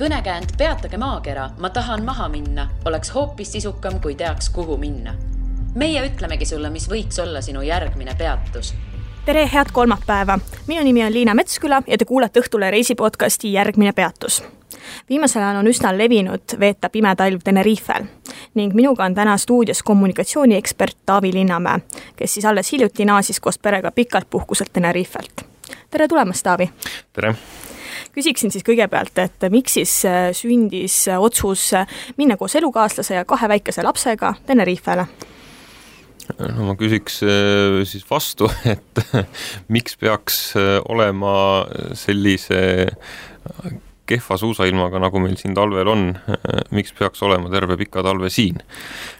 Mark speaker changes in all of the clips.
Speaker 1: kõnekäänd Peatage maakera, ma tahan maha minna, oleks hoopis sisukam, kui teaks, kuhu minna. meie ütlemegi sulle, mis võiks olla sinu järgmine peatus
Speaker 2: tere, head kolmapäeva, minu nimi on Liina Metsküla ja te kuulate Õhtule reisipodcasti Järgmine peatus. viimasel ajal on üsna levinud veeta pime talv Tenerifel ning minuga on täna stuudios kommunikatsiooniekspert Taavi Linnamäe, kes siis alles hiljuti naasis koos perega pikalt puhkuselt Tenerifelt. Tere tulemast, Taavi!
Speaker 3: tere!
Speaker 2: küsiksin siis kõigepealt, et miks siis äh, sündis otsus minna koos elukaaslase ja kahe väikese lapsega Tenerifele?
Speaker 3: no ma küsiks äh, siis vastu, et miks peaks äh, olema sellise kehva suusailmaga, nagu meil siin talvel on, miks peaks olema terve pika talve siin?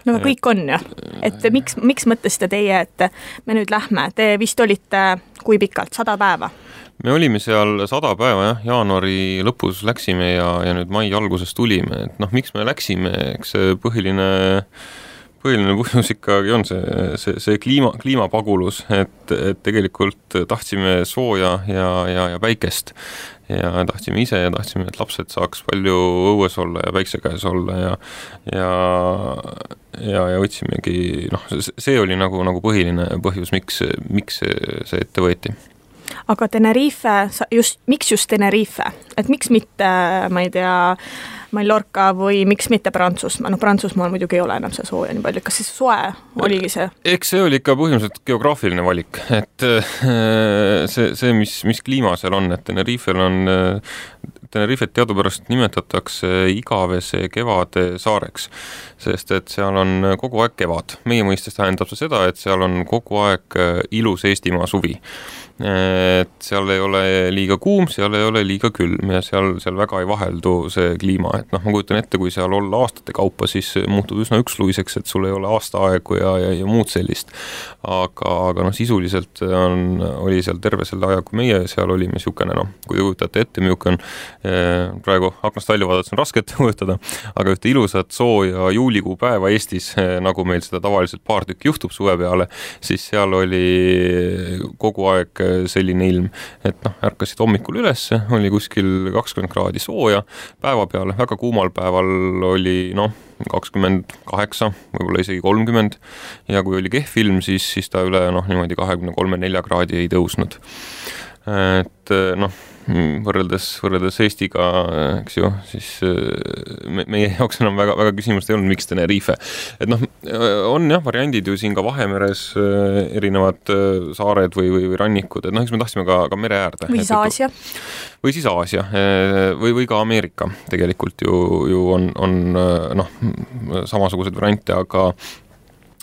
Speaker 2: no kõik on ju, et miks, miks mõtlesite teie, et me nüüd lähme, te vist olite kui pikalt, sada päeva?
Speaker 3: me olime seal sada päeva jah, jaanuari lõpus läksime ja, ja nüüd mai alguses tulime, et noh, miks me läksime, eks see põhiline põhiline põhjus ikkagi on see, see, see kliima, kliimapagulus, et, et tegelikult tahtsime sooja ja, ja, ja päikest. ja tahtsime ise ja tahtsime, et lapsed saaks palju õues olla ja päikse käes olla ja, ja, ja, ja võtsimegi, noh, see oli nagu, nagu põhiline põhjus, miks, miks see, see ette võeti
Speaker 2: aga Tenerife, just, miks just Tenerife, et miks mitte, ma ei tea, Mallorca või miks mitte Prantsusmaa, noh Prantsusmaal muidugi ei ole enam seda sooja nii palju, kas siis soe oligi see?
Speaker 3: eks see oli ikka põhimõtteliselt geograafiline valik, et äh, see, see, mis, mis kliima seal on, et Tenerifel on Tenerifet teadupärast nimetatakse igavese kevade saareks, sest et seal on kogu aeg kevad. meie mõistes tähendab see seda, et seal on kogu aeg ilus Eestimaa suvi et seal ei ole liiga kuum, seal ei ole liiga külm ja seal, seal väga ei vaheldu see kliima, et noh, ma kujutan ette, kui seal olla aastate kaupa, siis muutub üsna üksluiseks, et sul ei ole aastaaegu ja, ja, ja muud sellist. aga, aga noh, sisuliselt on, oli seal terve selle aja, kui meie seal olime, niisugune noh, kui te kujutate ette, on eh, praegu aknast välja vaadates on raske ette kujutada, aga ühte ilusat sooja juulikuu päeva Eestis, eh, nagu meil seda tavaliselt paar tükki juhtub suve peale, siis seal oli kogu aeg selline ilm, et noh, ärkasid hommikul üles, oli kuskil kakskümmend kraadi sooja, päeva peal, väga kuumal päeval oli noh, kakskümmend kaheksa, võib-olla isegi kolmkümmend ja kui oli kehv ilm, siis, siis ta üle noh, niimoodi kahekümne kolme-nelja kraadi ei tõusnud. et noh võrreldes, võrreldes Eestiga, eks ju, siis äh, me, meie jaoks enam väga, väga küsimust ei olnud, miks Tenerife. et noh, on jah, variandid ju siin ka Vahemeres äh, erinevad äh, saared või, või, või rannikud, et noh, eks me tahtsime ka, ka mere äärde.
Speaker 2: või siis Aasia.
Speaker 3: või siis Aasia või, või ka Ameerika tegelikult ju, ju on, on noh, samasuguseid variante, aga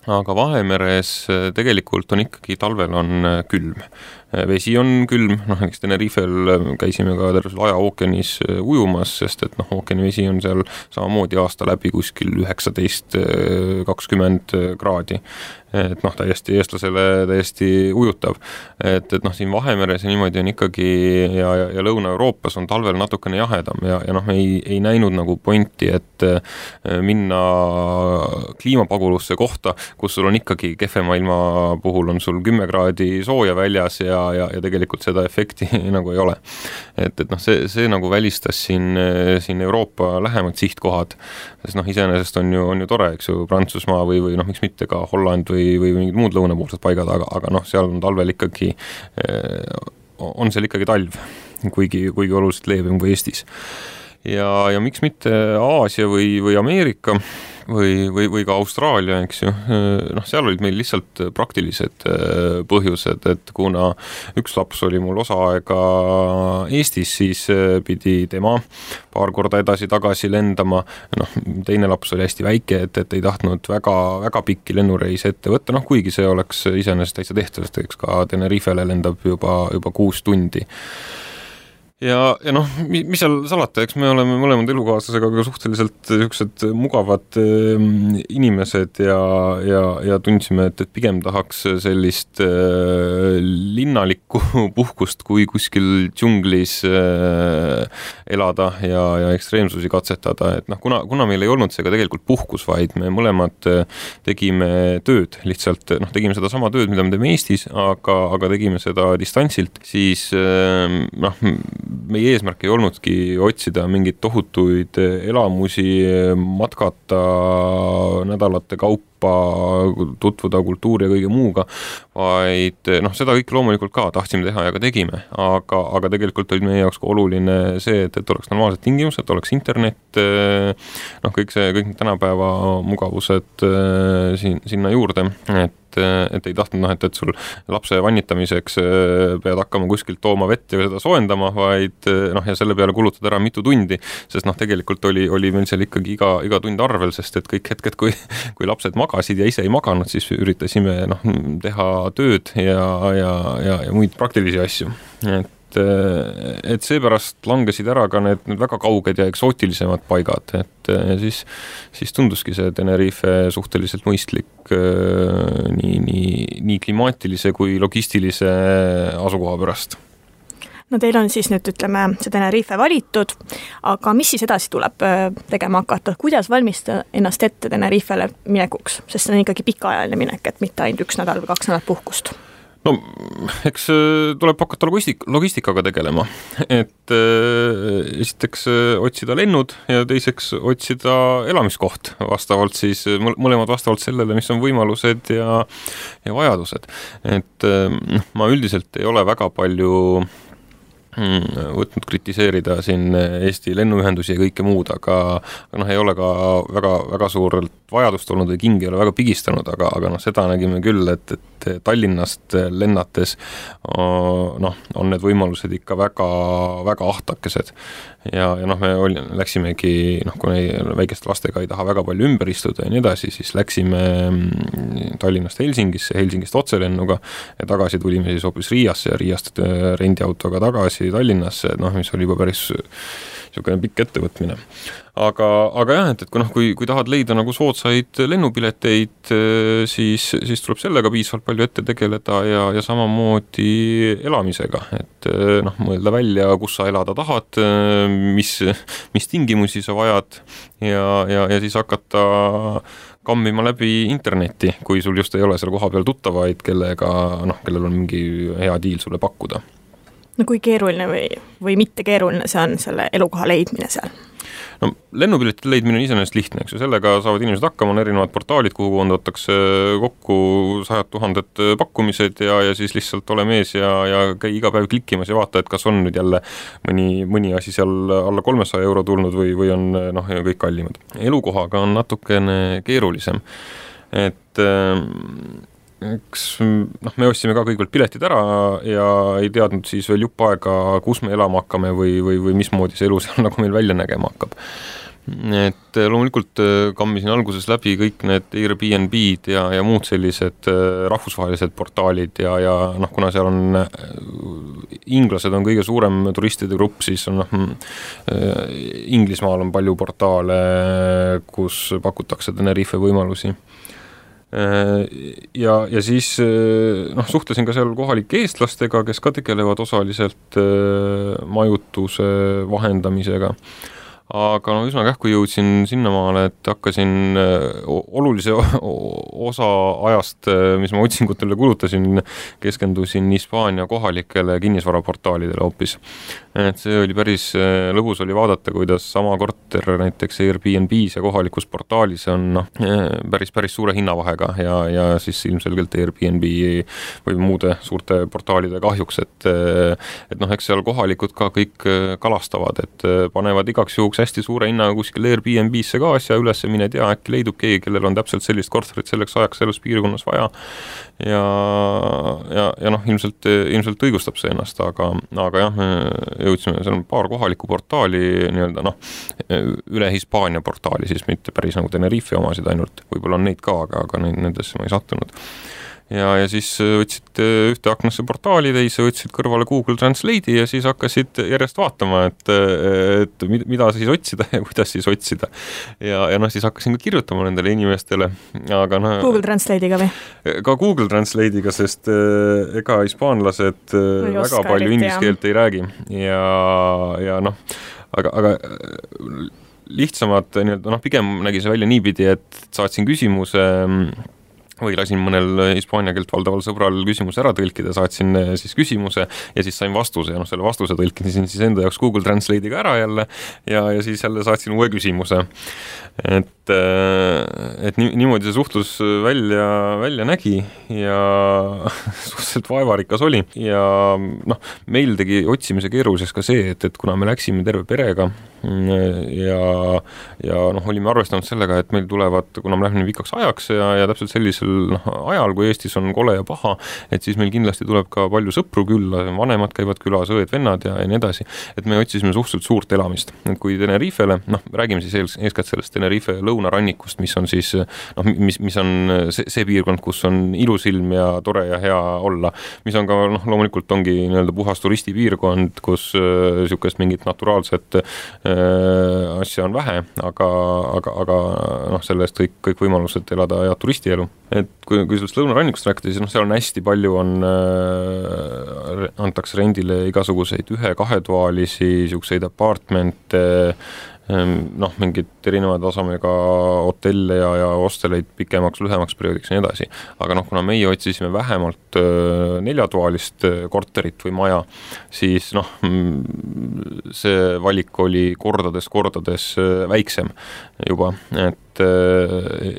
Speaker 3: aga Vahemeres tegelikult on ikkagi talvel on külm Äh, vesi on külm, noh näiteks Tenerifel äh, käisime ka terve selle aja ookeanis äh, ujumas, sest et noh, ookeanivesi on seal samamoodi aasta läbi kuskil üheksateist, kakskümmend kraadi et noh, täiesti eestlasele täiesti ujutav. et, et noh, siin Vahemeres ja niimoodi on ikkagi ja, ja, ja Lõuna-Euroopas on talvel natukene jahedam ja, ja noh, ei, ei näinud nagu pointi, et äh, minna kliimapagulusse kohta, kus sul on ikkagi kehvema ilma puhul on sul kümme kraadi sooja väljas ja, ja, ja tegelikult seda efekti nagu ei ole. et, et noh, see, see nagu välistas siin, siin Euroopa lähemad sihtkohad, sest noh, iseenesest on ju, on ju tore, eks ju, Prantsusmaa või, või noh, miks mitte ka Holland või, või mingid muud lõunapoolsed paigad, aga, aga noh, seal on talvel ikkagi, eh, on seal ikkagi talv, kuigi, kuigi oluliselt leebem kui Eestis. Ja, ja miks mitte Aasia või, või Ameerika või, või, või ka Austraalia, eks ju, noh, seal olid meil lihtsalt praktilised äh, põhjused, et kuna üks laps oli mul osa aega Eestis, siis äh, pidi tema paar korda edasi-tagasi lendama, noh, teine laps oli hästi väike, et, et ei tahtnud väga, väga pikki lennureise ette võtta, noh, kuigi see oleks iseenesest täitsa tehtav, sest eks ka Tenerifele lendab juba, juba kuus tundi ja, ja noh, mis seal salata, eks me oleme mõlemad elukaaslasega ka suhteliselt niisugused mugavad äh, inimesed ja, ja, ja tundsime, et, et pigem tahaks sellist äh, linnalikku puhkust, kui kuskil džunglis äh, elada ja, ja ekstreemsusi katsetada, et noh, kuna, kuna meil ei olnud see ka tegelikult puhkus, vaid me mõlemad äh, tegime tööd, lihtsalt noh, tegime sedasama tööd, mida me teeme Eestis, aga, aga tegime seda distantsilt, siis äh, noh, meie eesmärk ei olnudki otsida mingeid tohutuid elamusi, matkata nädalate kaupa, tutvuda kultuuri ja kõige muuga, vaid noh, seda kõike loomulikult ka tahtsime teha ja ka tegime, aga, aga tegelikult oli meie jaoks ka oluline see, et, et oleks normaalsed tingimused, oleks internet, noh, kõik see, kõik need tänapäeva mugavused siin, sinna juurde, et et, ei tahtnud noh, et, et sul lapse vannitamiseks äh, pead hakkama kuskilt tooma vett ja seda soojendama, vaid äh, noh, ja selle peale kulutad ära mitu tundi, sest noh, tegelikult oli, oli meil seal ikkagi iga, iga tund arvel, sest et kõik hetked, kui, kui lapsed magasid ja ise ei maganud, siis üritasime noh, teha tööd ja, ja, ja, ja muid praktilisi asju, et et seepärast langesid ära ka need, need väga kauged ja eksootilisemad paigad, et siis, siis tunduski see Tenerife suhteliselt mõistlik nii, nii, nii klimaatilise kui logistilise asukoha pärast
Speaker 2: no teil on siis nüüd ütleme see Tenerife valitud, aga mis siis edasi tuleb tegema hakata, kuidas valmistada ennast ette Tenerifele minekuks, sest see on ikkagi pikaajaline minek, et mitte ainult üks nädal või kaks nädalat puhkust.
Speaker 3: No eks äh, tuleb hakata logistik, logistikaga tegelema, et äh, esiteks äh, otsida lennud ja teiseks otsida elamiskoht vastavalt siis, mõlemad vastavalt sellele, mis on võimalused ja, ja vajadused. et noh, ma üldiselt ei ole väga palju mm, võtnud kritiseerida siin Eesti lennuühendusi ja kõike muud, aga noh, ei ole ka väga, väga suurelt vajadust olnud või king ei ole väga pigistanud, aga, aga noh, seda nägime küll, et, et Tallinnast lennates noh, on need võimalused ikka väga, väga ahtakesed. ja, ja noh, me oli, läksimegi noh, kui väikeste lastega ei taha väga palju ümber istuda ja nii edasi, siis läksime mm, Tallinnast Helsingisse, Helsingist otselennuga ja tagasi tulime siis hoopis Riiasse ja Riiast äh, rendiautoga tagasi Tallinnasse, noh, mis oli juba päris niisugune pikk ettevõtmine. aga, aga jah, et, et kui noh, kui, kui tahad leida nagu soodsaid lennupileteid, siis, siis tuleb sellega piisavalt palju ette tegeleda ja, ja samamoodi elamisega, et noh, mõelda välja, kus sa elada tahad, mis, mis tingimusi sa vajad ja, ja, ja siis hakata kammima läbi interneti, kui sul just ei ole seal kohapeal tuttavaid, kellega noh, kellel on mingi hea diil sulle pakkuda
Speaker 2: no kui keeruline või, või mitte keeruline see on, selle elukoha leidmine seal?
Speaker 3: no lennupileti leidmine on iseenesest lihtne, eks ju, sellega saavad inimesed hakkama, on erinevad portaalid, kuhu koondatakse kokku sajad tuhanded pakkumised ja, ja siis lihtsalt ole mees ja, ja käi iga päev klikkimas ja vaata, et kas on nüüd jälle mõni, mõni asi seal alla kolmesaja euro tulnud või, või on noh, kõik kallimad. elukohaga on natukene keerulisem, et eks noh, me ostsime ka kõigepealt piletid ära ja ei teadnud siis veel jupp aega, kus me elama hakkame või, või, või mismoodi see elu seal nagu meil välja nägema hakkab. et loomulikult äh, kammisin alguses läbi kõik need Airbnb-d ja, ja muud sellised äh, rahvusvahelised portaalid ja, ja noh, kuna seal on inglased on kõige suurem turistide grupp, siis on noh, Inglismaal on palju portaale, kus pakutakse Tenerife võimalusi ja, ja siis äh, noh, suhtlesin ka seal kohalike eestlastega, kes ka tegelevad osaliselt äh, majutuse vahendamisega aga no üsna kähku jõudsin sinnamaale, et hakkasin olulise osa ajast, mis ma otsingutele kulutasin, keskendusin Hispaania kohalikele kinnisvaraportaalidele hoopis. Et see oli päris äh, lõbus oli vaadata, kuidas sama korter näiteks Airbnb-s ja kohalikus portaalis on noh, äh, päris, päris suure hinnavahega ja, ja siis ilmselgelt Airbnb või muude suurte portaalide kahjuks, et äh, et noh, eks seal kohalikud ka kõik kalastavad, et panevad igaks juhuks hästi suure hinnaga kuskile Airbnb-sse ka asja üles, mine tea, äkki leidub keegi, kellel on täpselt sellist korterit selleks ajaks selles piirkonnas vaja. ja, ja, ja noh, ilmselt, ilmselt õigustab see ennast, aga, aga jah, jõudsime, seal on paar kohalikku portaali nii-öelda noh, üle Hispaania portaali siis, mitte päris nagu Tenerife omasid ainult, võib-olla on neid ka, aga, aga nendesse ma ei sattunud ja, ja siis võtsid ühte aknasse portaali, teise võtsid kõrvale Google Translate'i ja siis hakkasid järjest vaatama, et, et mida siis otsida ja kuidas siis otsida. ja, ja noh, siis hakkasin ka kirjutama nendele inimestele, aga noh.
Speaker 2: Google Translate'iga või?
Speaker 3: ka Google Translate'iga, sest ega hispaanlased eh, väga palju inglise keelt ei räägi ja, ja noh, aga, aga lihtsamad nii-öelda noh, pigem nägi see välja niipidi, et saatsin küsimuse või lasin mõnel hispaania keelt valdaval sõbral küsimuse ära tõlkida, saatsin eh, siis küsimuse ja siis sain vastuse ja noh, selle vastuse tõlkisin siis enda jaoks Google Translate'iga ära jälle ja, ja siis jälle saatsin uue küsimuse. et, eh, et nii, niimoodi see suhtlus välja, välja nägi ja suhteliselt vaevarikas oli ja noh, meil tegi otsimise keeruliseks ka see, et, et kuna me läksime terve perega ja, ja noh, olime arvestanud sellega, et meil tulevad, kuna me läheme nii pikaks ajaks ja, ja täpselt sellisel noh, ajal, kui Eestis on kole ja paha, et siis meil kindlasti tuleb ka palju sõpru külla, vanemad käivad külas, õed-vennad ja, ja nii edasi. et me otsisime suhteliselt suurt elamist, et kui Tenerifele, noh, räägime siis ees, eeskätt sellest Tenerife lõunarannikust, mis on siis noh, mis, mis on see, see piirkond, kus on ilus ilm ja tore ja hea olla, mis on ka noh, loomulikult ongi nii-öelda puhas turistipiirkond, kus niisugust äh, mingit naturaalset äh, asja on vähe, aga, aga, aga noh, selle eest kõik, kõik võimalused elada head turistielu. Et kui, kui sellest lõunarannikust rääkida, siis noh, seal on hästi palju, on äh,, antakse rendile igasuguseid ühe-kahetoalisi niisuguseid apartmente äh,, noh, mingeid erineva tasemega hotelle ja, ja hosteleid pikemaks, lühemaks perioodiks ja nii edasi. aga noh, kuna meie otsisime vähemalt neljatoalist korterit või maja, siis noh, mm, see valik oli kordades-kordades väiksem juba, et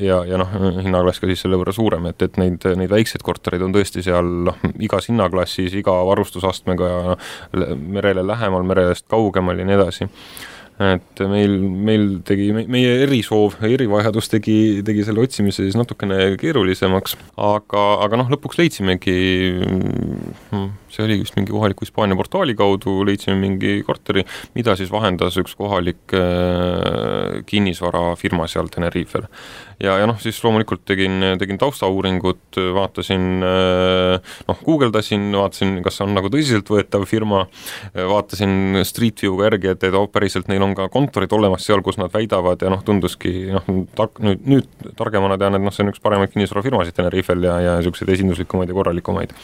Speaker 3: ja, ja noh, hinnaklass ka siis selle võrra suurem, et, et neid, neid väikseid kortereid on tõesti seal noh, igas hinnaklassis, iga varustusastmega ja merele lähemal, merest kaugemal ja nii edasi et meil, meil tegi, meie erisoov, erivajadus tegi, tegi selle otsimise siis natukene keerulisemaks, aga, aga noh, lõpuks leidsimegi, mm, see oli vist mingi kohaliku Hispaania portaali kaudu, leidsime mingi korteri, mida siis vahendas üks kohalik äh, kinnisvarafirma seal Tenerifel ja, ja noh, siis loomulikult tegin, tegin taustauuringut, vaatasin noh, guugeldasin, vaatasin, kas on nagu tõsiseltvõetav firma, vaatasin Street View'ga järgi, et, et oh, päriselt neil on ka kontorid olemas seal, kus nad väidavad ja noh, tunduski noh, tark, nüüd, nüüd targemana tean, et noh, see on üks paremaid kinnisvarafirmasid Tenerifel ja, ja niisuguseid esinduslikumaid ja korralikumaid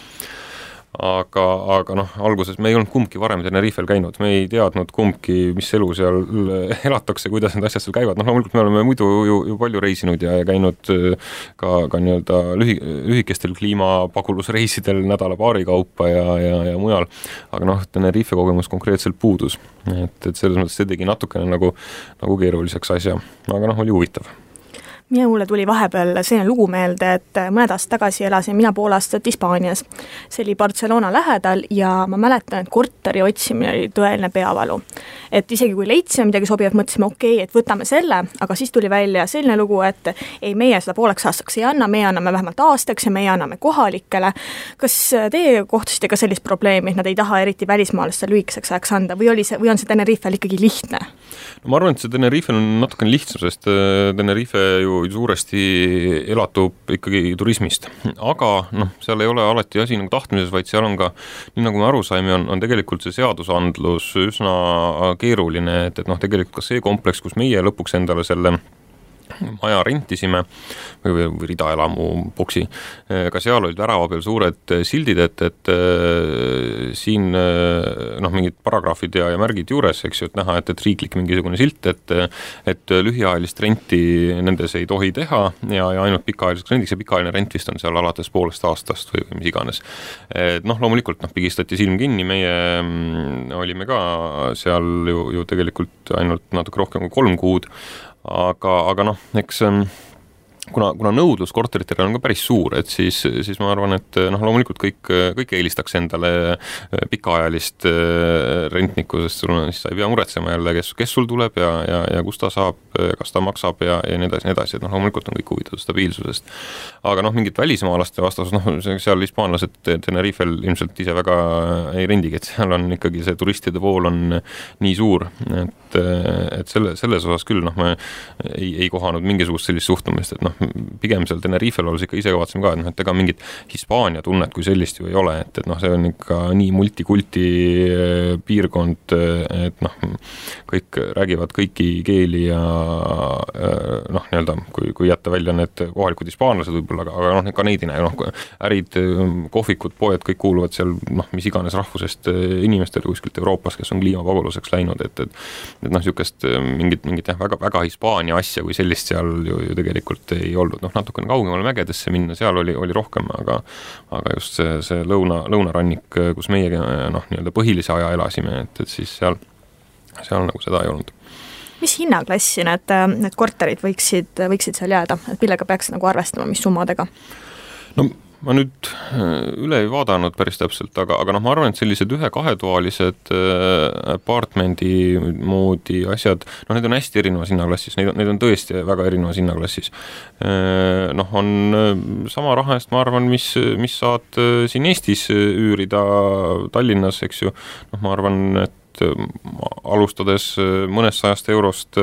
Speaker 3: aga, aga noh, alguses me ei olnud kumbki varem Tenerifel käinud, me ei teadnud kumbki, mis elu seal elatakse, kuidas need asjad seal käivad, noh loomulikult me oleme muidu ju, ju palju reisinud ja, ja käinud äh, ka, ka nii-öelda lühi, lühikestel kliimapagulusreisidel nädala-paari kaupa ja, ja, ja mujal, aga noh, Tenerife kogemus konkreetselt puudus. et, et selles mõttes see tegi natukene nagu, nagu keeruliseks asja, aga noh, oli huvitav
Speaker 2: minule tuli vahepeal selline lugu meelde, et mõned aastad tagasi elasin mina pool aastat Hispaanias. see oli Barcelona lähedal ja ma mäletan, et korteri otsimine oli tõeline peavalu. et isegi kui leidsime midagi sobivat, mõtlesime okei okay,, et võtame selle, aga siis tuli välja selline lugu, et ei, meie seda pooleks aastaks ei anna, meie anname vähemalt aastaks ja meie anname kohalikele. kas teie kohtasite ka sellist probleemi, et nad ei taha eriti välismaalastele lühikeseks ajaks anda või oli see, või on see Tenerifel ikkagi lihtne?
Speaker 3: no ma arvan, et see Tenerifel on natukene lihtsam, sest Tenerife ju suuresti elatub ikkagi turismist, aga noh, seal ei ole alati asi nagu tahtmises, vaid seal on ka, nii nagu me aru saime, on, on tegelikult see seadusandlus üsna keeruline, et, et noh, tegelikult ka see kompleks, kus meie lõpuks endale selle maja rentisime või, või ridaelamu boksi, ka seal olid värava peal suured sildid, et, et äh, siin äh, noh, mingid paragrahvid ja, ja märgid juures, eks ju, et näha, et, et riiklik mingisugune silt, et et lühiajalist renti nendes ei tohi teha ja, ja ainult pikaajaliseks rendiks ja pikaajaline rent vist on seal alates poolest aastast või, või mis iganes. et noh, loomulikult noh, pigistati silm kinni, meie mm, olime ka seal ju, ju tegelikult ainult natuke rohkem kui kolm kuud, aga, aga noh, eks kuna, kuna nõudlus korteritele on ka päris suur, et siis, siis ma arvan, et noh, loomulikult kõik, kõik eelistaks endale äh, pikaajalist äh, rentnikku, sest sul on, siis sa ei pea muretsema jälle, kes, kes sul tuleb ja, ja, ja kus ta saab, kas ta maksab ja, ja nii edasi, nii edasi, et noh, loomulikult on kõik huvitatud stabiilsusest. aga noh, mingit välismaalaste vastasus, noh, seal hispaanlased Tenerifel ilmselt ise väga ei rendigi, et seal on ikkagi see turistide vool on nii suur, et, et selle, selles osas küll noh, me ei, ei kohanud mingisugust sellist suhtumist, et noh, pigem seal Tenerifel olles ikka ise kavatseme ka, et noh, et ega mingit Hispaania tunnet kui sellist ju ei ole, et, et noh, see on ikka nii multikulti äh, piirkond, äh, et noh, kõik räägivad kõiki keeli ja äh, noh, nii-öelda kui, kui jätta välja need kohalikud hispaanlased võib-olla, aga, aga noh, ka neid ei näe, noh, ärid, kohvikud, poed, kõik kuuluvad seal noh, mis iganes rahvusest inimestele kuskilt Euroopas, kes on kliimapagulaseks läinud, et, et et noh, niisugust mingit, mingit jah, väga, väga Hispaania asja kui sellist seal ju, ju tegelikult ei olnud, noh natukene kaugemale mägedesse minna, seal oli, oli rohkem, aga aga just see, see lõuna, lõunarannik, kus meie noh, nii-öelda põhilise aja elasime, et, et siis seal, seal nagu seda ei olnud.
Speaker 2: Mis hinnaklassi need, need korterid võiksid, võiksid seal jääda, et millega peaks nagu arvestama, mis summadega?
Speaker 3: no ma nüüd äh, üle ei vaadanud päris täpselt, aga, aga noh, ma arvan, et sellised ühe-kahetoalised äh, apartmendi moodi asjad, noh, need on hästi erinevas hinnaklassis, neid neid on tõesti väga erinevas hinnaklassis. Äh, noh, on sama raha eest, ma arvan, mis, mis saad siin Eestis üürida Tallinnas, eks ju, noh, ma arvan, et alustades mõnest sajast eurost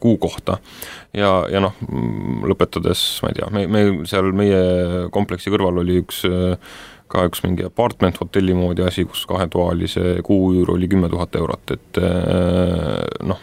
Speaker 3: kuu kohta. Ja, ja noh, lõpetades, ma ei tea, me, me seal meie kompleksi kõrval oli üks ka üks mingi apartment hotelli moodi asi, kus kahetoalise kuuüür oli kümme tuhat eurot, et eh, noh.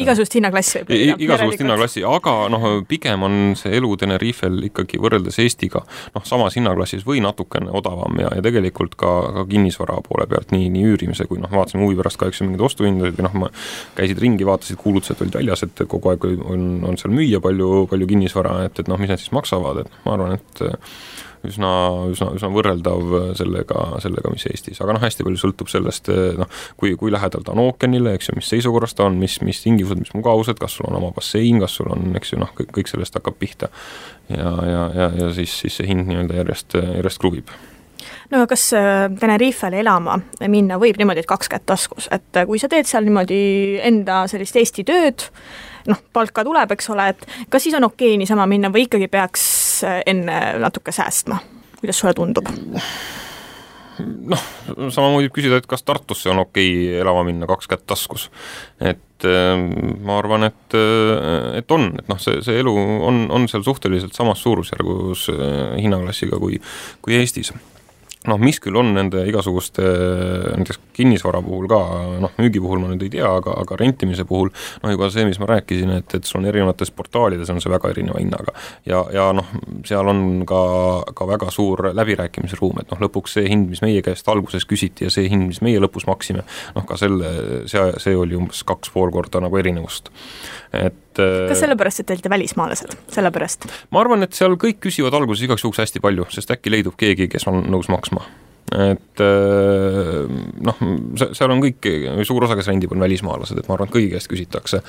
Speaker 2: igasugust hinnaklassi võib leida.
Speaker 3: igasugust hinnaklassi, aga noh, pigem on see elu Tenerifel ikkagi võrreldes Eestiga noh, samas hinnaklassis või natukene odavam ja, ja tegelikult ka, ka kinnisvara poole pealt nii, nii üürimise kui noh, vaatasin huvi pärast ka, eks ju, mingeid ostuhindasid või noh, ma käisid ringi, vaatasid, kuulutused olid väljas, et kogu aeg on, on seal müüa palju, palju kinnisvara, et, et noh, mis need siis maksavad, et ma arvan, et üsna, üsna, üsna võrreldav sellega, sellega, mis Eestis, aga noh, hästi palju sõltub sellest, noh, kui, kui lähedal ta on ookeanile, eks ju, mis seisukorras ta on, mis, mis tingimused, mis mugavused, kas sul on oma bassein, kas sul on, eks ju, noh, kõik, kõik sellest hakkab pihta. ja, ja, ja, ja siis, siis see hind nii-öelda järjest, järjest kruvib
Speaker 2: no kas äh, Tenerifele elama minna võib niimoodi, et kaks kätt taskus, et äh, kui sa teed seal niimoodi enda sellist Eesti tööd, noh, palka tuleb, eks ole, et kas siis on okei niisama minna või ikkagi peaks äh, enne natuke säästma, kuidas sulle tundub?
Speaker 3: noh, samamoodi võib küsida, et kas Tartusse on okei elama minna kaks kätt taskus. et ma arvan, et, et on, et noh, see, see elu on, on seal suhteliselt samas suurusjärgus hinnaklassiga kui, kui Eestis noh, mis küll on nende igasuguste näiteks kinnisvara puhul ka, noh, müügi puhul ma nüüd ei tea, aga, aga rentimise puhul noh, juba see, mis ma rääkisin, et, et sul on erinevates portaalides on see väga erineva hinnaga. ja, ja noh, seal on ka, ka väga suur läbirääkimisruum, et noh, lõpuks see hind, mis meie käest alguses küsiti ja see hind, mis meie lõpus maksime, noh, ka selle, see, see oli umbes kaks pool korda nagu erinevust. et
Speaker 2: kas sellepärast, et te olite välismaalased, sellepärast?
Speaker 3: ma arvan, et seal kõik küsivad alguses igaks juhuks hästi palju, sest äkki leidub keegi, kes on nõus maksma et äh, noh, seal on kõik, suur osa, kes rendib, on välismaalased, et ma arvan, et kõigi käest küsitakse.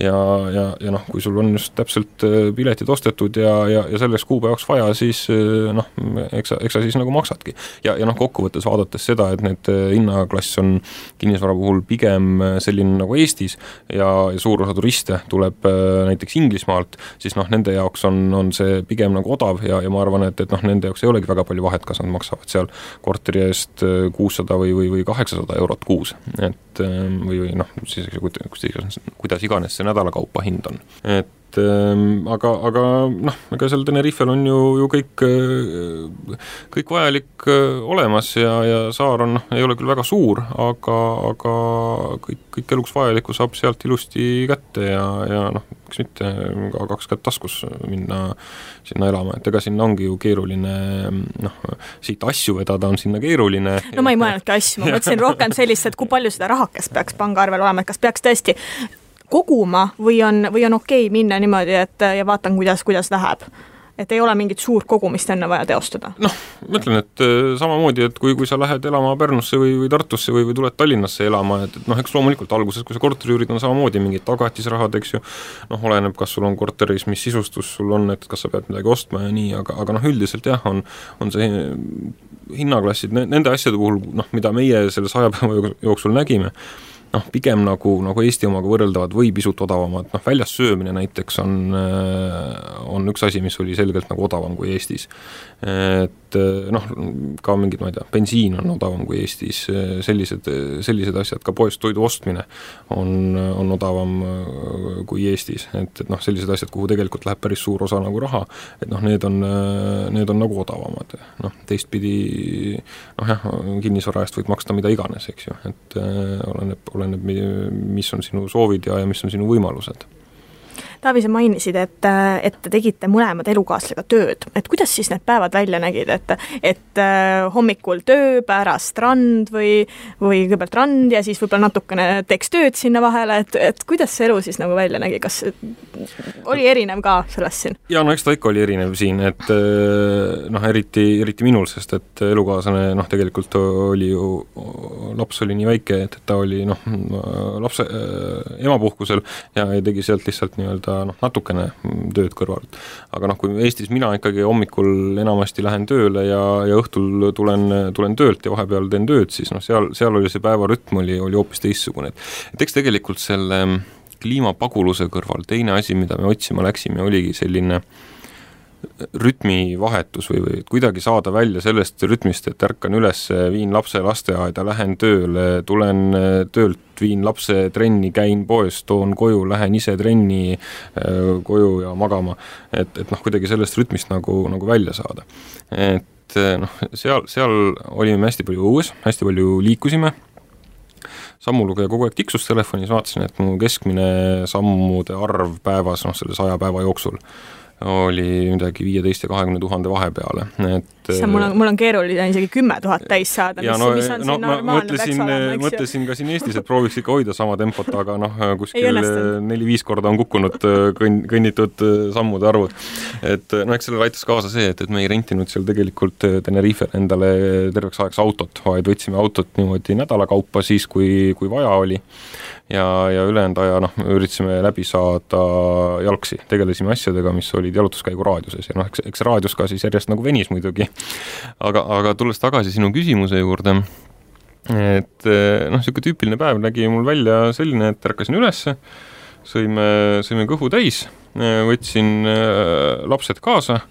Speaker 3: ja, ja, ja noh, kui sul on just täpselt äh, piletid ostetud ja, ja, ja selleks kuupäevaks vaja, siis äh, noh, eks sa, eks sa siis nagu maksadki. ja, ja noh, kokkuvõttes vaadates seda, et need hinnaklass on kinnisvara puhul pigem selline nagu Eestis ja, ja suur osa turiste tuleb näiteks Inglismaalt, siis noh, nende jaoks on, on see pigem nagu odav ja, ja ma arvan, et, et noh, nende jaoks ei olegi väga palju vahet, kas nad maksavad seal korteri korteri eest äh, kuussada või, või, või kaheksasada eurot kuus. et ähm, või, või noh, siis kuidas, iganes see nädala kaupa hind on. et ähm, aga, aga noh, ega seal Tenerifel on ju, ju kõik, äh, kõik vajalik äh, olemas ja, ja saar on noh, ei ole küll väga suur, aga, aga kõik, kõik eluks vajalikku saab sealt ilusti kätte ja, ja noh, miks mitte ka kaks kätt taskus minna sinna elama, et ega sinna ongi ju keeruline noh, siit asju vedada on sinna keeruline.
Speaker 2: no ma ei mõelnudki asju, ma mõtlesin rohkem sellist, et kui palju seda rahakest peaks pangaarvel olema, et kas peaks tõesti koguma või on, või on okei okay minna niimoodi, et ja vaatan, kuidas, kuidas läheb et ei ole mingit suurt kogumist enne vaja teostada?
Speaker 3: noh, ma ütlen, et äh, samamoodi, et kui, kui sa lähed elama Pärnusse või, või Tartusse või, või tuled Tallinnasse elama, et, et noh, eks loomulikult alguses, kui sa korteri üürid, on samamoodi mingid tagatisrahad, eks ju, noh, oleneb, kas sul on korteris, mis sisustus sul on, et kas sa pead midagi ostma ja nii, aga, aga noh, üldiselt jah, on, on see hinnaklassid nende asjade puhul, noh, mida meie selle saja päeva jooksul nägime, noh, pigem nagu, nagu Eesti omaga võrreldavad või pisut odavamad, noh väljas söömine näiteks on, on üks asi, mis oli selgelt nagu odavam kui Eestis. et noh, ka mingid, ma ei tea, bensiin on odavam kui Eestis, sellised, sellised asjad, ka poest toidu ostmine on, on odavam kui Eestis, et, et noh, sellised asjad, kuhu tegelikult läheb päris suur osa nagu raha, et noh, need on, need on nagu odavamad, noh teistpidi noh jah, kinnisvara eest võib maksta mida iganes, eks ju, et oleneb, oleneb, mis on sinu soovid ja, ja mis on sinu võimalused
Speaker 2: Taavi, sa mainisid, et, et te tegite mõlemad elukaaslasega tööd, et kuidas siis need päevad välja nägid, et, et äh, hommikul töö, pärast rand või, või kõigepealt rand ja siis võib-olla natukene teeks tööd sinna vahele, et, et kuidas see elu siis nagu välja nägi, kas oli erinev ka sellest siin?
Speaker 3: jaa, no eks ta ikka oli erinev siin, et äh, noh, eriti, eriti minul, sest et elukaaslane noh, tegelikult oli ju, laps oli nii väike, et, et ta oli noh, lapse äh,, emapuhkusel ja tegi sealt lihtsalt nii-öelda noh, natukene tööd kõrvalt. aga noh, kui Eestis mina ikkagi hommikul enamasti lähen tööle ja, ja õhtul tulen, tulen töölt ja vahepeal teen tööd, siis noh, seal, seal oli see päevarütm oli, oli hoopis teistsugune, et et eks tegelikult selle kliimapaguluse kõrval teine asi, mida me otsima läksime, oligi selline rütmivahetus või, või kuidagi saada välja sellest rütmist, et ärkan üles, viin lapse lasteaeda, lähen tööle, tulen töölt, viin lapse trenni, käin poes, toon koju, lähen ise trenni äh, koju ja magama. et, et noh, kuidagi sellest rütmist nagu, nagu välja saada. et noh, seal, seal olime hästi palju õues, hästi palju liikusime sammulugeja kogu aeg tiksus telefonis, vaatasin, et mu keskmine sammude arv päevas, noh, selle saja päeva jooksul oli midagi viieteist ja kahekümne tuhande vahepeale, et
Speaker 2: see mul on, mul on keeruline isegi kümme tuhat täis saada, mis no,, mis on no, siin normaalne
Speaker 3: peaks olema, eks ju. mõtlesin ka siin Eestis, et prooviks ikka hoida sama tempot, aga noh, kuskil neli-viis korda on kukkunud kõnn, kõnnitud sammude arvud. et noh, eks sellele aitas kaasa see, et, et me ei rentinud seal tegelikult Tenerifel endale terveks ajaks autot, vaid võtsime autot niimoodi nädala kaupa siis, kui, kui vaja oli ja, ja ülejäänud aja noh, üritasime läbi saada jalgsi, tegelesime asjadega, mis olid jalutuskäigu raadiuses ja noh, eks, eks raadius ka siis järjest nagu venis muidugi. aga, aga tulles tagasi sinu küsimuse juurde, et noh, niisugune tüüpiline päev nägi mul välja selline, et ärkasin ülesse, sõime, sõime kõhu täis, võtsin äh, lapsed kaasa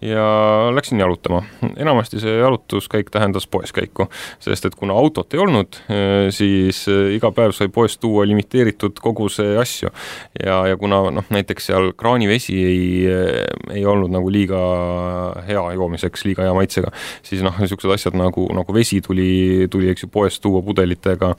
Speaker 3: ja läksin jalutama. enamasti see jalutuskäik tähendas poeskäiku, sest et kuna autot ei olnud, eh, siis eh, iga päev sai poest tuua limiteeritud koguse asju. ja, ja kuna noh, näiteks seal kraanivesi ei, eh, ei olnud nagu liiga hea joomiseks, liiga hea maitsega, siis noh, niisugused asjad nagu, nagu vesi tuli, tuli eks ju poest tuua pudelitega,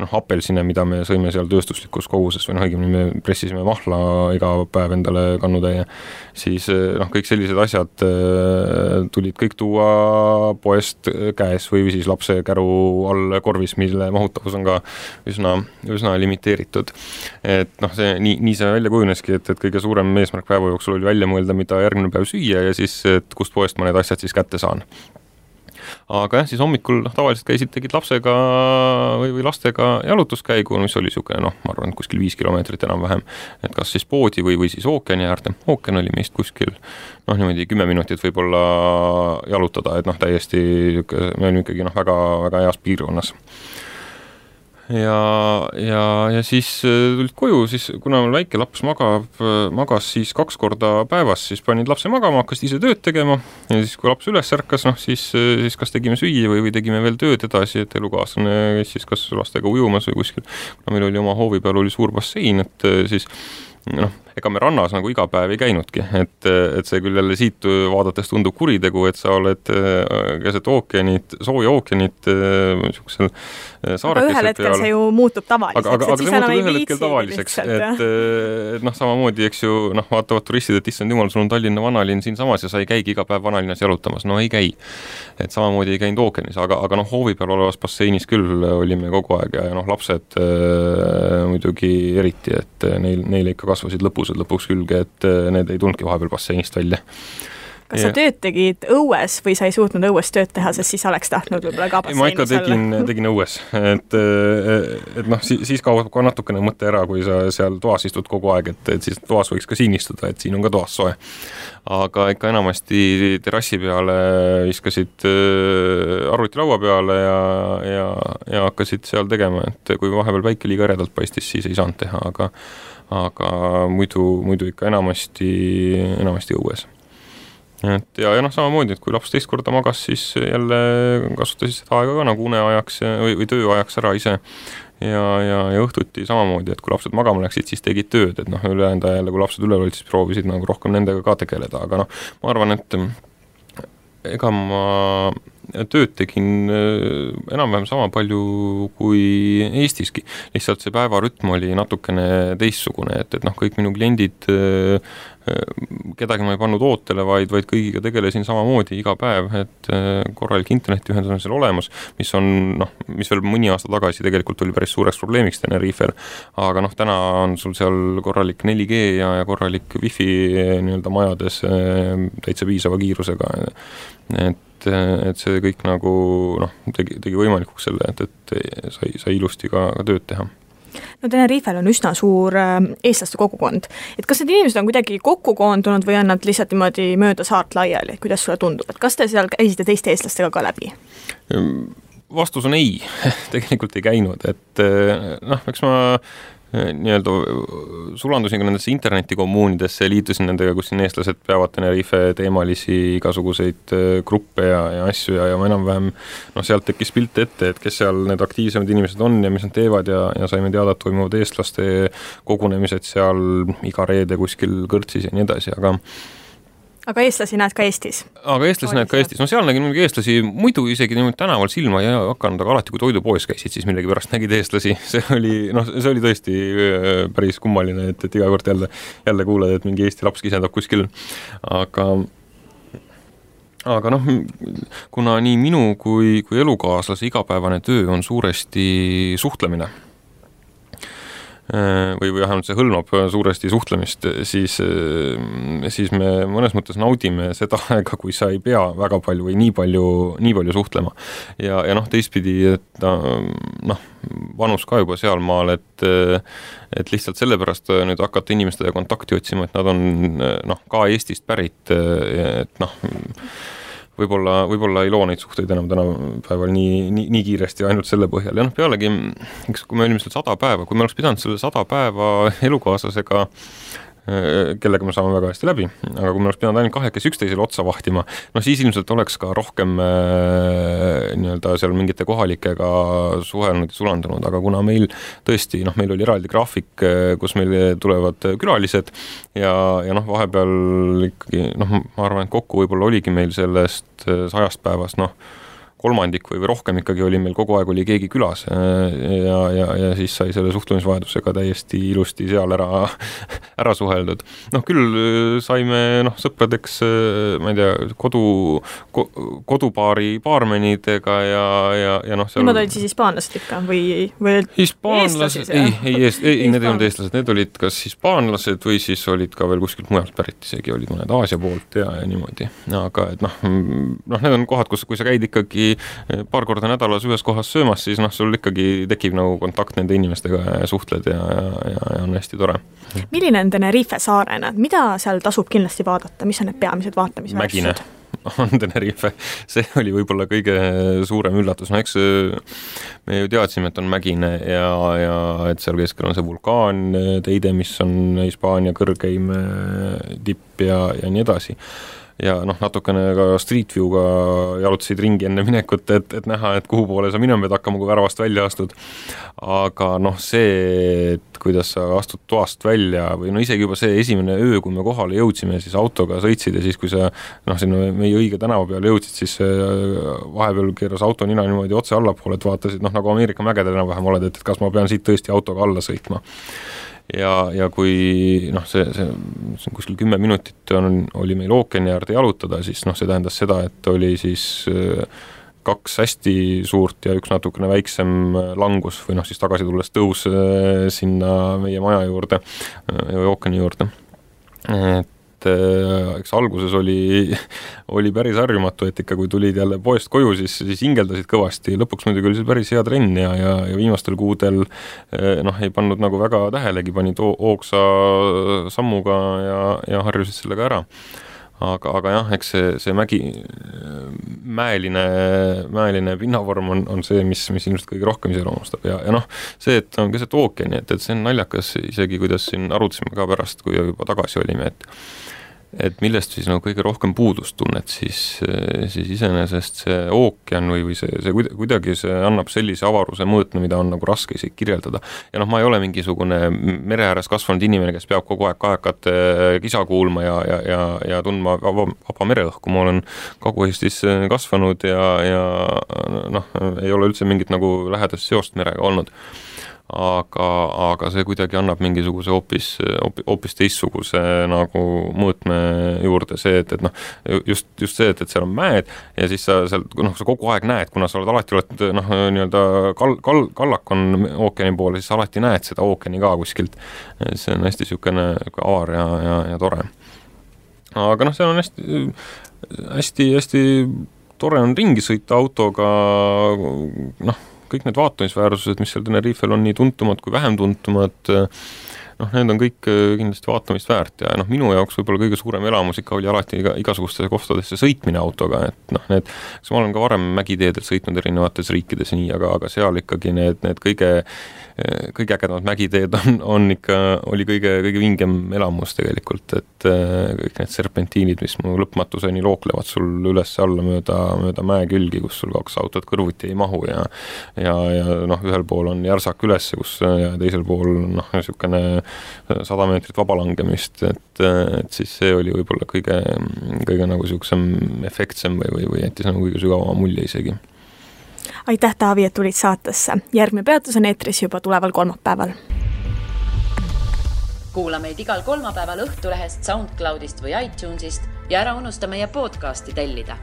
Speaker 3: noh, apelsine, mida me sõime seal tööstuslikus koguses või noh, õigemini me pressisime mahla iga päev endale kannutäie, siis noh, kõik sellised asjad et äh, tulid kõik tuua poest käes või siis lapse käru all korvis, mille mahutavus on ka üsna, üsna limiteeritud. et noh, see nii, nii see välja kujuneski, et, et kõige suurem eesmärk päeva jooksul oli välja mõelda, mida järgmine päev süüa ja siis, et kust poest ma need asjad siis kätte saan aga jah, siis hommikul noh, tavaliselt käisid, tegid lapsega või, või lastega jalutuskäigu, mis oli niisugune noh, ma arvan, kuskil viis kilomeetrit enam-vähem, et kas siis poodi või, või siis ookeani äärde, ookean oli meist kuskil noh, niimoodi kümme minutit võib-olla jalutada, et noh, täiesti niisugune, me olime ikkagi noh, väga, väga heas piirkonnas ja, ja, ja siis äh, tulid koju, siis kuna mul väike laps magab, äh, magas siis kaks korda päevas, siis panid lapse magama, hakkasid ise tööd tegema. Ja siis, kui laps üles ärkas, noh siis, äh, siis kas tegime süüa või, või tegime veel tööd edasi, et elukaaslane käis siis kas lastega ujumas või kuskil, kuna meil oli oma hoovi peal oli suur bassein, et siis noh, ega me rannas nagu iga päev ei käinudki, et, et see küll jälle siit vaadates tundub kuritegu, et sa oled äh, keset ookeanit, sooja ookeanit äh, niisugusel äh, saarekesel
Speaker 2: peal. ühel hetkel see ju muutub tavaliseks.
Speaker 3: aga, aga, see muutub ühel hetkel tavaliseks, et, et noh, samamoodi, eks ju, noh, vaatavad turistid, et issand jumal, sul on Tallinna vanalinn siinsamas ja sa ei käigi iga päev vanalinnas jalutamas, no ei käi. et samamoodi ei käinud ookeanis, aga, aga noh, hoovi peal olevas basseinis küll olime kogu aeg ja, noh, lapsed äh, muidugi eriti, et neil, neile ikka kasvasid housud lõpuks külge, et äh, need ei tulnudki vahepeal basseinist välja
Speaker 2: kas ja. sa tööd tegid õues või sa ei suutnud õues tööd teha, sest siis oleks tahtnud võib-olla ka basseinis
Speaker 3: olla? ma ikka tegin, tegin õues, et, et noh, siis, siis kaob ka natukene mõte ära, kui sa seal toas istud kogu aeg, et, et siis toas võiks ka siin istuda, et siin on ka toas soe. aga ikka enamasti terrassi peale viskasid äh, arvuti laua peale ja, ja, ja hakkasid seal tegema, et kui vahepeal päike liiga eredalt paistis, siis ei saanud teha, aga aga muidu, muidu ikka enamasti, enamasti õues. et ja, ja noh, samamoodi, et kui laps teist korda magas, siis jälle kasutasid seda aega ka nagu uneajaks või, või tööajaks ära ise ja, ja, ja õhtuti samamoodi, et kui lapsed magama läksid, siis tegid tööd, et noh, ülejäänud ajal kui lapsed üleval olid, siis proovisid nagu rohkem nendega ka tegeleda, aga noh, ma arvan, et ega ma tööd tegin enam-vähem sama palju kui Eestiski, lihtsalt see päevarütm oli natukene teistsugune, et, et noh, kõik minu kliendid kedagi ma ei pannud ootele, vaid, vaid kõigiga tegelesin samamoodi iga päev, et äh, korralik internetiühendus on seal olemas, mis on noh, mis veel mõni aasta tagasi tegelikult oli päris suureks probleemiks Tenerifel, aga noh, täna on sul seal korralik 4G ja, ja korralik wifi nii-öelda majades äh, täitsa piisava kiirusega, et et see kõik nagu noh, tegi, tegi võimalikuks selle, et, et sai, sai ilusti ka, ka tööd teha.
Speaker 2: No Tenerifel on üsna suur äh, eestlaste kogukond, et kas need inimesed on kuidagi kokku koondunud või on nad lihtsalt niimoodi mööda saart laiali, et kuidas sulle tundub, et kas te seal käisite teiste eestlastega ka läbi?
Speaker 3: Vastus on ei. Tegelikult ei käinud, et äh, noh, eks ma nii-öelda sulandusin ka nendesse internetikommuunidesse ja liitusin nendega, kus siin eestlased peavad Tenerife teemalisi igasuguseid äh, gruppe ja, ja asju ja, ja ma enam-vähem noh, sealt tekkis pilt ette, et kes seal need aktiivsemad inimesed on ja mis nad teevad ja, ja saime teada, et toimuvad eestlaste kogunemised seal iga reede kuskil kõrtsis ja nii edasi, aga
Speaker 2: aga eestlasi näed ka Eestis?
Speaker 3: aga eestlasi näed ka Eestis, no seal nägin muidugi eestlasi muidu isegi niimoodi tänaval silma ei hakanud, aga alati, kui toidupoes käisid, siis millegipärast nägid eestlasi, see oli noh, see oli tõesti äh, päris kummaline, et, et iga kord jälle, jälle kuuled, et mingi Eesti laps kisendab kuskil, aga aga noh, kuna nii minu kui, kui elukaaslase igapäevane töö on suuresti suhtlemine või, või vähemalt see hõlmab suuresti suhtlemist, siis, äh, siis me mõnes mõttes naudime seda aega, kui sa ei pea väga palju või nii palju, nii palju suhtlema. ja, ja noh, teistpidi, et noh, vanus ka juba sealmaal, et et lihtsalt sellepärast nüüd hakata inimestega kontakti otsima, et nad on noh, ka Eestist pärit, et noh, võib-olla, võib-olla ei loo neid suhteid enam tänapäeval nii, nii, nii kiiresti ainult selle põhjal. Ja noh, pealegi eks kui me olime seal sada päeva, kui me oleks pidanud selle sada päeva elukaaslasega kellega me saame väga hästi läbi, aga kui me oleks pidanud ainult kahekesi üksteisele otsa vahtima, noh siis ilmselt oleks ka rohkem äh, nii-öelda seal mingite kohalikega suhelnud ja sulandunud, aga kuna meil tõesti noh, meil oli eraldi graafik, äh, kus meil tulevad külalised ja, ja noh, vahepeal ikkagi noh, ma arvan, et kokku võib-olla oligi meil sellest sajast päevast noh, kolmandik või, või rohkem ikkagi oli meil kogu aeg oli keegi külas äh, ja, ja, ja siis sai selle suhtlemisvahetusega täiesti ilusti seal ära, ära suheldud. noh, küll äh, saime noh, sõpradeks, äh, ma ei tea, kodu ko,, kodupaari baarmenidega ja, ja, ja noh,
Speaker 2: seal Nemad olid siis hispaanlased ikka või, või
Speaker 3: hispaanlased, ei, ei, ei, ei, need ei olnud eestlased, need olid kas hispaanlased või siis olid ka veel kuskilt mujalt pärit, isegi olid mõned Aasia poolt ja, ja niimoodi. aga et noh, noh, need on kohad, kus, kui sa käid ikkagi ikkagi paar korda nädalas ühes kohas söömas, siis noh, sul ikkagi tekib nagu kontakt nende inimestega ja suhtled ja, ja, ja, ja on hästi tore.
Speaker 2: milline on Tenerife saarena, mida seal tasub kindlasti vaadata, mis on need peamised vaatamisväärsused?
Speaker 3: on Tenerife, see oli võib-olla kõige suurem üllatus, no eks me ju teadsime, et on mägine ja, ja et seal keskel on see vulkaan Teide, mis on Hispaania kõrgeim tipp ja, ja nii edasi ja noh, natukene ka Street View'ga jalutasid ringi enne minekut, et, et näha, et kuhu poole sa minema pead hakkama, kui väravast välja astud. aga noh, see, et kuidas sa astud toast välja või no isegi juba see esimene öö, kui me kohale jõudsime, siis autoga sõitsid ja siis, kui sa noh, sinna meie õige tänava peale jõudsid, siis vahepeal keeras auto nina niimoodi otse allapoole, et vaatasid noh, nagu Ameerika mägedel enam-vähem oled, et, et kas ma pean siit tõesti autoga alla sõitma ja, ja kui noh, see, see, kuskil kümme minutit on, oli meil ookeani äärde jalutada, siis noh, see tähendas seda, et oli siis äh, kaks hästi suurt ja üks natukene väiksem äh, langus või noh, siis tagasi tulles tõus äh, sinna meie maja juurde, ookeani juurde. et et äh, eks alguses oli, oli päris harjumatu, et ikka kui tulid jälle poest koju, siis, siis hingeldasid kõvasti, lõpuks muidugi oli see päris hea trenn ja, ja, ja viimastel kuudel äh, noh, ei pannud nagu väga tähelegi, panid hoogsa sammuga ja, ja harjusid sellega ära aga, aga jah, eks see, see mägi, mäeline, mäeline pinnavorm on, on see, mis, mis ilmselt kõige rohkem iseloomustab. Ja, ja noh, see, et on keset ookeani, et, et see on naljakas isegi, kuidas siin arutasime ka pärast, kui juba tagasi olime, et et millest siis nagu kõige rohkem puudust tunned, siis, siis iseenesest see ookean või, või see, see kuidagi see annab sellise avaruse mõõtme, mida on nagu raske isegi kirjeldada. ja noh, ma ei ole mingisugune mere ääres kasvanud inimene, kes peab kogu aeg kajakate kisa kuulma ja, ja, ja, ja tundma vaba, vaba mereõhku, ma olen Kagu-Eestis kasvanud ja, ja noh, ei ole üldse mingit nagu lähedast seost merega olnud aga, aga see kuidagi annab mingisuguse hoopis, hoopis teistsuguse nagu mõõtme juurde, see, et, et noh, just, just see, et, et seal on mäed ja siis sa sealt, noh, sa kogu aeg näed, kuna sa oled alati oled noh, nii-öelda kal-, kal-, kallak on ookeani poole, siis sa alati näed seda ookeani ka kuskilt. see on hästi niisugune avar ja, ja, ja tore. aga noh, seal on hästi, hästi, hästi tore on ringi sõita autoga, noh kõik need vaatamisväärsused, mis seal Tenerifel on, nii tuntumad kui vähem tuntumad, noh, need on kõik äh, kindlasti vaatamist väärt ja noh, minu jaoks võib-olla kõige suurem elamus ikka oli alati iga, igasugustesse kohtadesse sõitmine autoga, et noh, need, eks ma olen ka varem mägiteedel sõitnud erinevates riikides nii, aga, aga seal ikkagi need, need kõige kõige ägedamad mägiteed on, on ikka, oli kõige, kõige vingem elamus tegelikult, et äh, kõik need serpentiinid, mis mu lõpmatuseni looklevad sul üles-alla mööda, mööda mäekülgi, kus sul kaks autot kõrvuti ei mahu ja ja, ja noh, ühel pool on järsak üles, kus ja teisel pool noh, niisugune sada meetrit vaba langemist, et, et siis see oli võib-olla kõige, kõige nagu niisugusem efektsem või, või, või jättis nagu kõige sügavama mulje isegi
Speaker 2: aitäh, Taavi, et tulid saatesse. järgmine peatus on eetris juba tuleval kolmapäeval.
Speaker 1: kuula meid igal kolmapäeval Õhtulehest, SoundCloudist või iTunesist ja ära unusta meie podcasti tellida